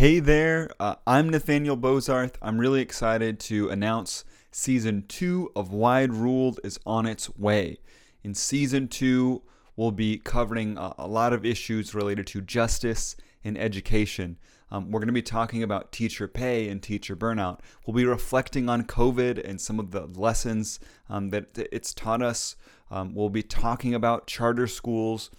Hey there, uh, I'm Nathaniel Bozarth. I'm really excited to announce season two of Wide Ruled is on its way. In season two, we'll be covering a, a lot of issues related to justice in education. Um, we're going to be talking about teacher pay and teacher burnout. We'll be reflecting on COVID and some of the lessons um, that it's taught us. Um, we'll be talking about charter schools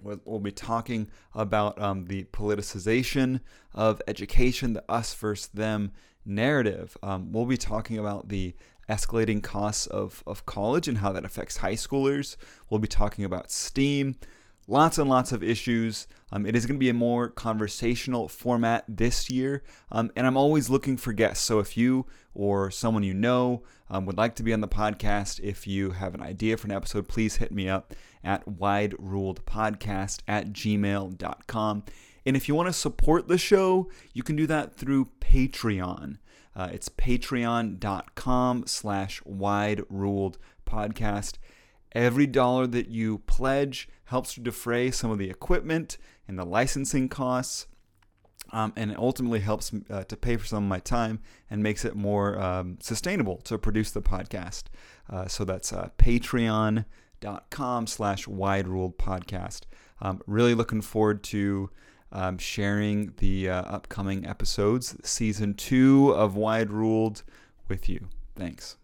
We'll, be talking about um, the politicization of education, the us versus them narrative. Um, we'll be talking about the escalating costs of, of college and how that affects high schoolers. We'll be talking about STEAM, lots and lots of issues. Um, it is going to be a more conversational format this year, um, and I'm always looking for guests. So if you or someone you know um, would like to be on the podcast, if you have an idea for an episode, please hit me up at wideruledpodcast at gmail.com. And if you want to support the show, you can do that through Patreon. Uh, it's patreon.com slash wide ruled podcast. Every dollar that you pledge helps to defray some of the equipment and the licensing costs. Um, and it ultimately helps uh, to pay for some of my time and makes it more um, sustainable to produce the podcast. Uh, so that's uh, patreon.com slash wide ruled podcast. Um, really looking forward to um, sharing the uh, upcoming episodes, season two of Wide Ruled, with you. Thanks.